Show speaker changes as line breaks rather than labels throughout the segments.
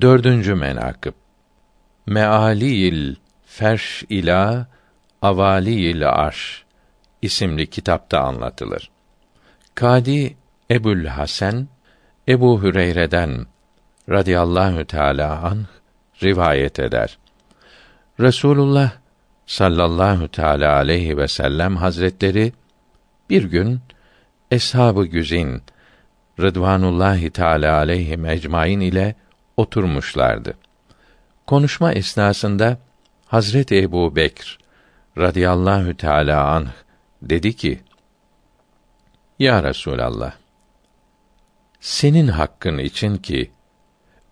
Dördüncü menakıb Mealil Ferş ila Avaliyil Arş isimli kitapta anlatılır. Kadi Ebul Hasan Ebu Hüreyre'den radıyallahu teala anh rivayet eder. Resulullah sallallahu teala aleyhi ve sellem hazretleri bir gün eshab-ı güzin Rıdvanullahi Teala aleyhi ecmaîn ile oturmuşlardı. Konuşma esnasında Hazret Ebu Bekr radıyallahu teala anh dedi ki: Ya Resulallah, senin hakkın için ki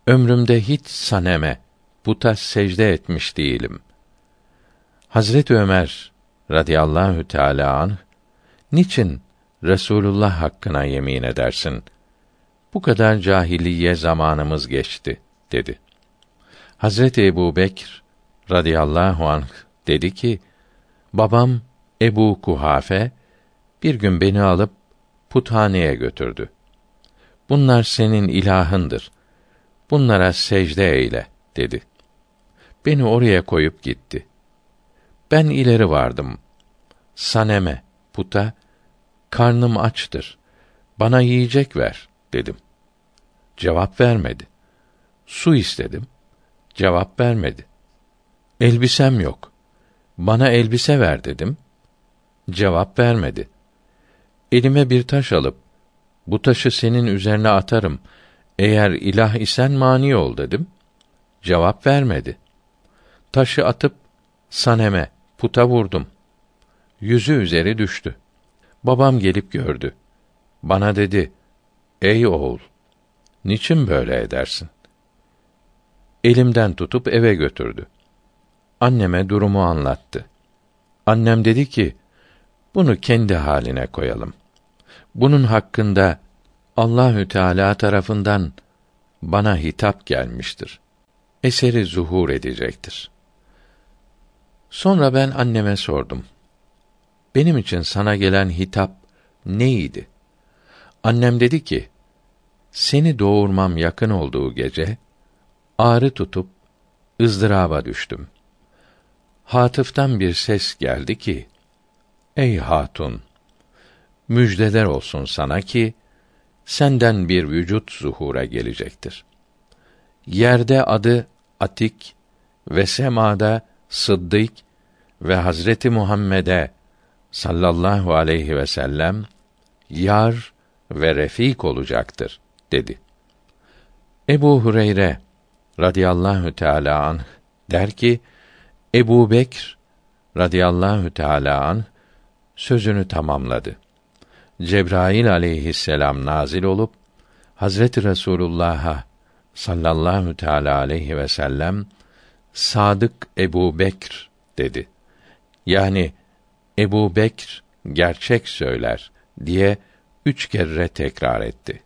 ömrümde hiç saneme, puta secde etmiş değilim. Hazret Ömer radıyallahu teala anh niçin Resulullah hakkına yemin edersin. Bu kadar cahiliye zamanımız geçti dedi. Hazreti Ebu Bekr radıyallahu anh dedi ki, babam Ebu Kuhafe bir gün beni alıp puthaneye götürdü. Bunlar senin ilahındır. Bunlara secde eyle dedi. Beni oraya koyup gitti. Ben ileri vardım. Saneme, puta, karnım açtır. Bana yiyecek ver dedim. Cevap vermedi. Su istedim. Cevap vermedi. Elbisem yok. Bana elbise ver dedim. Cevap vermedi. Elime bir taş alıp bu taşı senin üzerine atarım. Eğer ilah isen mani ol dedim. Cevap vermedi. Taşı atıp saneme, puta vurdum. Yüzü üzeri düştü. Babam gelip gördü. Bana dedi: Ey oğul, niçin böyle edersin? Elimden tutup eve götürdü. Anneme durumu anlattı. Annem dedi ki, bunu kendi haline koyalım. Bunun hakkında Allahü Teala tarafından bana hitap gelmiştir. Eseri zuhur edecektir. Sonra ben anneme sordum. Benim için sana gelen hitap neydi? Annem dedi ki, seni doğurmam yakın olduğu gece, ağrı tutup, ızdıraba düştüm. Hatıftan bir ses geldi ki, Ey hatun! Müjdeler olsun sana ki, senden bir vücut zuhura gelecektir. Yerde adı Atik ve semada Sıddık ve Hazreti Muhammed'e sallallahu aleyhi ve sellem yar ve refik olacaktır dedi. Ebu Hureyre radıyallahu teala anh der ki Ebu Bekr radıyallahu teala anh sözünü tamamladı. Cebrail aleyhisselam nazil olup Hazreti Resulullah'a sallallahu teala aleyhi ve sellem Sadık Ebu Bekr dedi. Yani Ebu Bekr gerçek söyler diye üç kere tekrar etti.